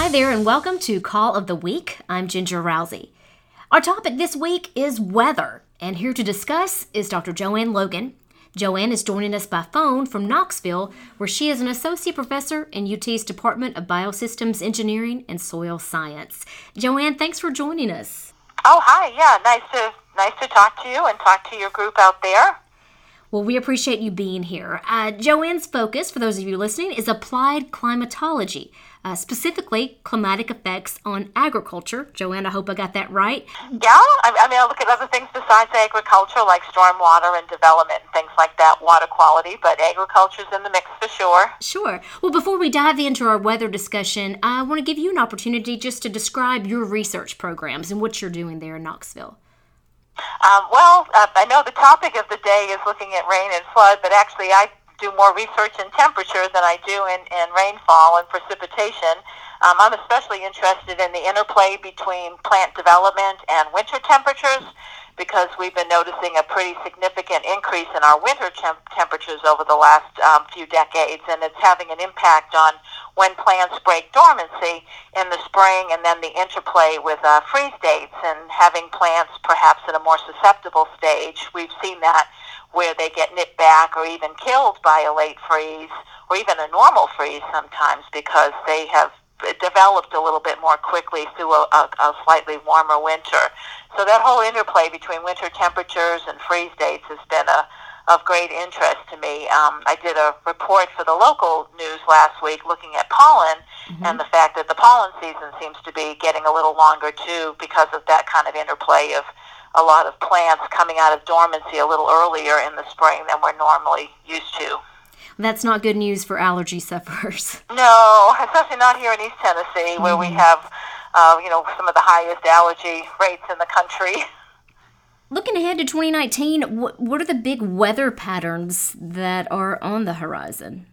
Hi there, and welcome to Call of the Week. I'm Ginger Rousey. Our topic this week is weather, and here to discuss is Dr. Joanne Logan. Joanne is joining us by phone from Knoxville, where she is an associate professor in UT's Department of Biosystems Engineering and Soil Science. Joanne, thanks for joining us. Oh, hi. Yeah, nice to nice to talk to you and talk to your group out there. Well, we appreciate you being here. Uh, Joanne's focus, for those of you listening, is applied climatology, uh, specifically climatic effects on agriculture. Joanne, I hope I got that right. Yeah, I, I mean, I look at other things besides agriculture, like stormwater and development and things like that, water quality, but agriculture's in the mix for sure. Sure. Well, before we dive into our weather discussion, I want to give you an opportunity just to describe your research programs and what you're doing there in Knoxville. Um, well, uh, I know the topic of the day is looking at rain and flood, but actually I do more research in temperature than I do in, in rainfall and precipitation. Um, I'm especially interested in the interplay between plant development and winter temperatures because we've been noticing a pretty significant increase in our winter temp- temperatures over the last um, few decades, and it's having an impact on when plants break dormancy in the spring and then the interplay with uh, freeze dates and having plants perhaps in a more susceptible stage. We've seen that where they get nipped back or even killed by a late freeze or even a normal freeze sometimes because they have developed a little bit more quickly through a, a, a slightly warmer winter. So that whole interplay between winter temperatures and freeze dates has been a of great interest to me. Um, I did a report for the local news last week looking at pollen mm-hmm. and the fact that the pollen season seems to be getting a little longer too because of that kind of interplay of a lot of plants coming out of dormancy a little earlier in the spring than we're normally used to. That's not good news for allergy sufferers. No, especially not here in East Tennessee, where mm-hmm. we have, uh, you know, some of the highest allergy rates in the country. Looking ahead to 2019, what, what are the big weather patterns that are on the horizon?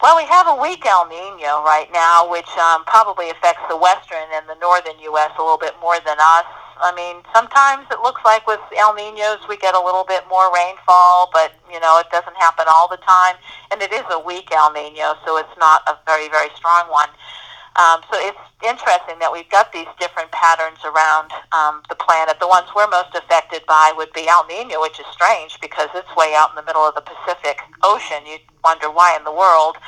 Well, we have a weak El Nino right now, which um, probably affects the western and the northern U.S. a little bit more than us. I mean, sometimes it looks like with El Ninos we get a little bit more rainfall, but you know it doesn't happen all the time. And it is a weak El Nino, so it's not a very very strong one. Um, so it's interesting that we've got these different patterns around um, the planet. The ones we're most affected by would be El Nino, which is strange because it's way out in the middle of the Pacific Ocean. You'd wonder why in the world.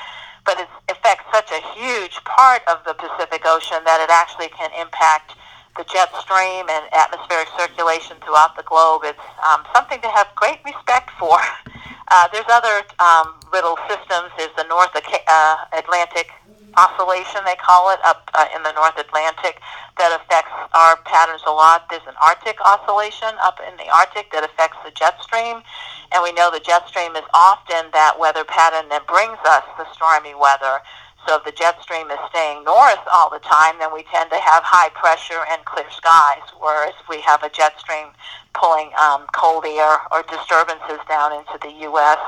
But it affects such a huge part of the Pacific Ocean that it actually can impact the jet stream and atmospheric circulation throughout the globe. It's um, something to have great respect for. Uh, there's other um, little systems. There's the North uh, Atlantic oscillation, they call it, up uh, in the North Atlantic that affects our patterns a lot. There's an Arctic oscillation up in the Arctic that affects the jet stream. And we know the jet stream is often that weather pattern that brings us the stormy weather. So if the jet stream is staying north all the time, then we tend to have high pressure and clear skies. Whereas if we have a jet stream pulling um, cold air or disturbances down into the U.S.,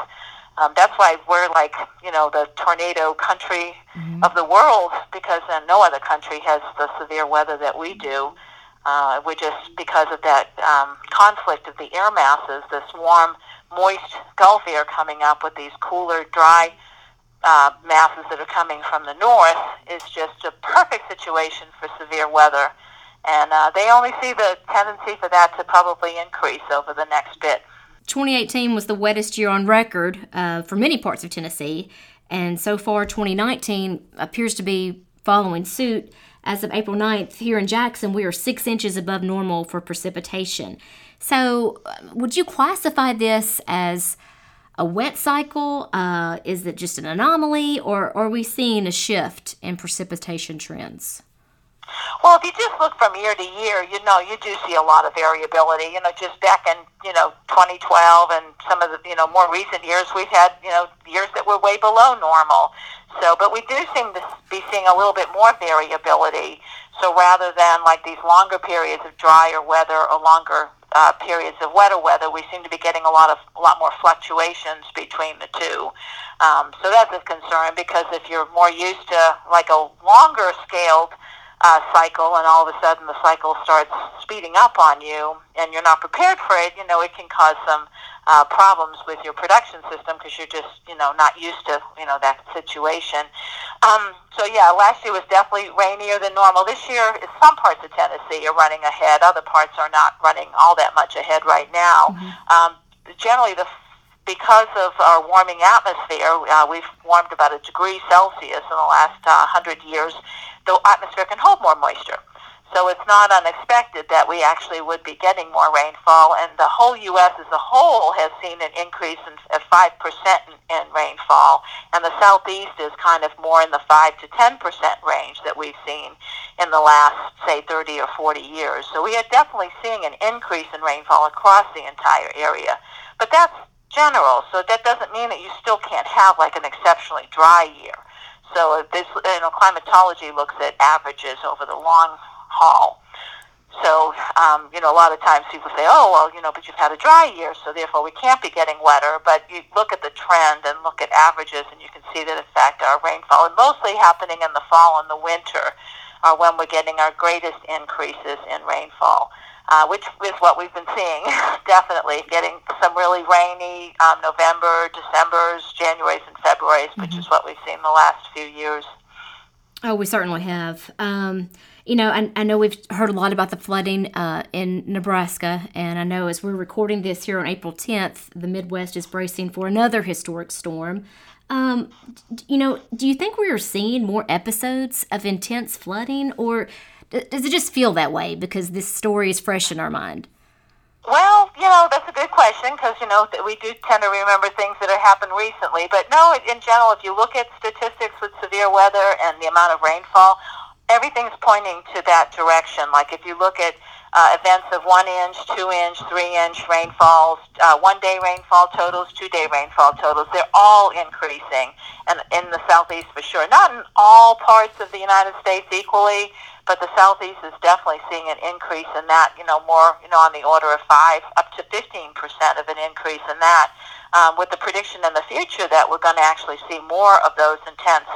um, that's why we're like, you know, the tornado country mm-hmm. of the world because uh, no other country has the severe weather that we do. Uh, we just, because of that um, conflict of the air masses, this warm, moist Gulf air coming up with these cooler, dry uh, masses that are coming from the north is just a perfect situation for severe weather. And uh, they only see the tendency for that to probably increase over the next bit. 2018 was the wettest year on record uh, for many parts of Tennessee, and so far 2019 appears to be following suit. As of April 9th, here in Jackson, we are six inches above normal for precipitation. So, uh, would you classify this as a wet cycle? Uh, is it just an anomaly, or, or are we seeing a shift in precipitation trends? Well, if you just look from year to year, you know, you do see a lot of variability. You know, just back in, you know, 2012 and some of the, you know, more recent years, we've had, you know, years that were way below normal. So, but we do seem to be seeing a little bit more variability. So rather than like these longer periods of drier weather or longer uh, periods of wetter weather, we seem to be getting a lot of a lot more fluctuations between the two. Um, so that's a concern because if you're more used to like a longer scaled uh, cycle, and all of a sudden the cycle starts speeding up on you, and you're not prepared for it, you know, it can cause some uh, problems with your production system because you're just, you know, not used to, you know, that situation. Um, so yeah, last year was definitely rainier than normal. This year, some parts of Tennessee are running ahead. Other parts are not running all that much ahead right now. Mm-hmm. Um, generally, the because of our warming atmosphere, uh, we've warmed about a degree Celsius in the last uh, hundred years. The atmosphere can hold more moisture. So it's not unexpected that we actually would be getting more rainfall, and the whole U.S. as a whole has seen an increase in, of 5% in, in rainfall, and the southeast is kind of more in the 5 to 10% range that we've seen in the last, say, 30 or 40 years. So we are definitely seeing an increase in rainfall across the entire area. But that's general, so that doesn't mean that you still can't have like an exceptionally dry year. So this, you know, climatology looks at averages over the long haul. So, um, you know, a lot of times people say, oh, well, you know, but you've had a dry year, so therefore we can't be getting wetter. But you look at the trend and look at averages, and you can see that, in fact, our rainfall, and mostly happening in the fall and the winter, are when we're getting our greatest increases in rainfall. Uh, which is what we've been seeing, definitely. Getting some really rainy um, November, December's, January's, and February's, mm-hmm. which is what we've seen the last few years. Oh, we certainly have. Um, you know, I, I know we've heard a lot about the flooding uh, in Nebraska, and I know as we're recording this here on April 10th, the Midwest is bracing for another historic storm. Um, you know, do you think we are seeing more episodes of intense flooding, or does it just feel that way because this story is fresh in our mind? Well, you know, that's a good question because, you know, we do tend to remember things that have happened recently. But no, in general, if you look at statistics with severe weather and the amount of rainfall, everything's pointing to that direction. Like if you look at uh, events of one inch, two inch, three inch rainfalls, uh, one day rainfall totals, two day rainfall totals, they're all increasing, and in the southeast for sure. Not in all parts of the United States equally, but the southeast is definitely seeing an increase in that. You know, more you know on the order of five up to fifteen percent of an increase in that. Um, with the prediction in the future that we're going to actually see more of those intense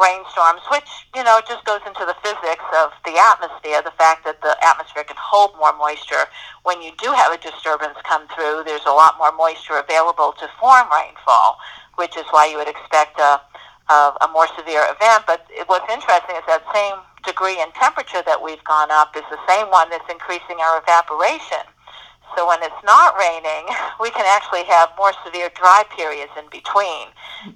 rainstorms, which, you know, it just goes into the physics of the atmosphere, the fact that the atmosphere can hold more moisture. When you do have a disturbance come through, there's a lot more moisture available to form rainfall, which is why you would expect a, a, a more severe event. But what's interesting is that same degree in temperature that we've gone up is the same one that's increasing our evaporation. So when it's not raining, we can actually have more severe dry periods in between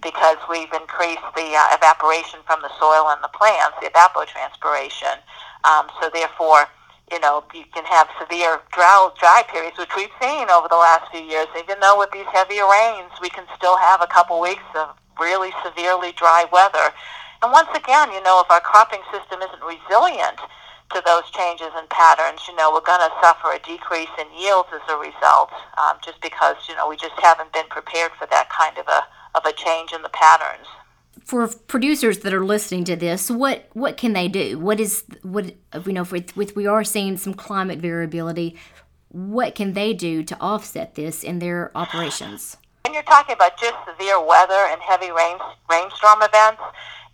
because we've increased the uh, evaporation from the soil and the plants, the evapotranspiration. Um, so therefore, you know, you can have severe drought, dry periods, which we've seen over the last few years. Even though with these heavier rains, we can still have a couple weeks of really severely dry weather. And once again, you know, if our cropping system isn't resilient, to those changes in patterns, you know, we're going to suffer a decrease in yields as a result, um, just because you know we just haven't been prepared for that kind of a of a change in the patterns. For producers that are listening to this, what what can they do? What is what you know? With, with we are seeing some climate variability. What can they do to offset this in their operations? When you're talking about just severe weather and heavy rain rainstorm events,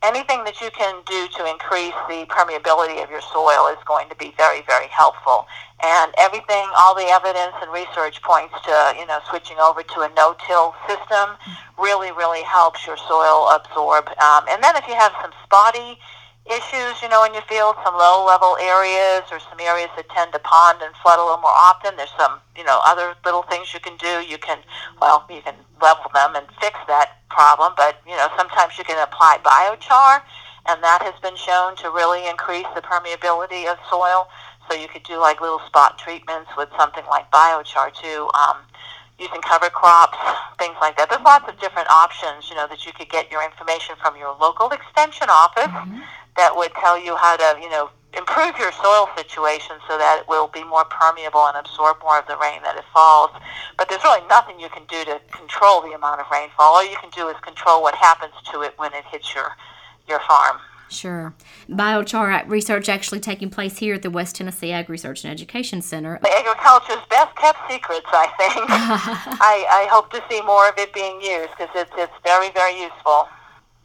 anything that you can do to increase the permeability of your soil is going to be very, very helpful. And everything, all the evidence and research points to, you know, switching over to a no-till system really, really helps your soil absorb. Um, and then if you have some spotty issues, you know, in your field, some low-level areas or some areas that tend to pond and flood a little more often. There's some, you know, other little things you can do. You can, well, you can level them and fix that problem, but, you know, sometimes you can apply biochar, and that has been shown to really increase the permeability of soil. So you could do like little spot treatments with something like biochar too. Um, using cover crops, things like that. There's lots of different options, you know, that you could get your information from your local extension office. Mm-hmm that would tell you how to, you know, improve your soil situation so that it will be more permeable and absorb more of the rain that it falls. But there's really nothing you can do to control the amount of rainfall. All you can do is control what happens to it when it hits your your farm. Sure. Biochar research actually taking place here at the West Tennessee Ag Research and Education Center. Agriculture's best kept secrets, I think. I, I hope to see more of it being used because it's, it's very, very useful.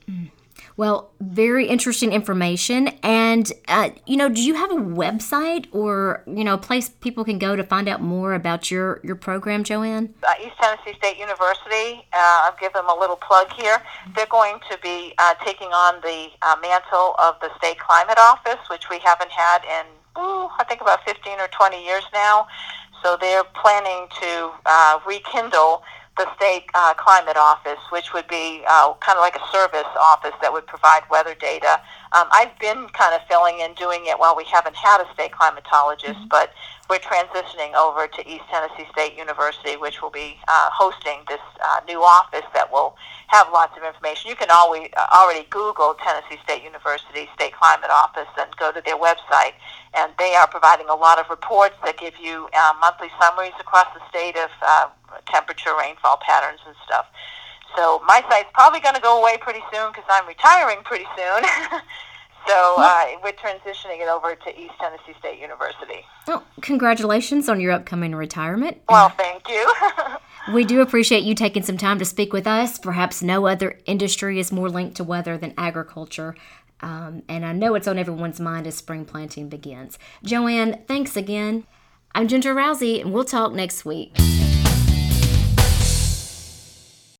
Mm. Well, very interesting information. And uh, you know, do you have a website or you know a place people can go to find out more about your your program, Joanne? Uh, East Tennessee State University. Uh, I'll give them a little plug here. They're going to be uh, taking on the uh, mantle of the state climate office, which we haven't had in ooh, I think about 15 or 20 years now. So they're planning to uh, rekindle the state uh, climate office, which would be uh, kind of like a service office that would provide weather data. Um, I've been kind of filling in doing it while we haven't had a state climatologist, mm-hmm. but we're transitioning over to East Tennessee State University, which will be uh, hosting this uh, new office that will have lots of information. You can always uh, already Google Tennessee State University State Climate Office and go to their website, and they are providing a lot of reports that give you uh, monthly summaries across the state of uh, temperature, rainfall patterns, and stuff. So my site's probably going to go away pretty soon because I'm retiring pretty soon. so uh, we're transitioning it over to East Tennessee State University. Well, congratulations on your upcoming retirement. Well, thank you. we do appreciate you taking some time to speak with us. Perhaps no other industry is more linked to weather than agriculture. Um, and I know it's on everyone's mind as spring planting begins. Joanne, thanks again. I'm Ginger Rousey, and we'll talk next week.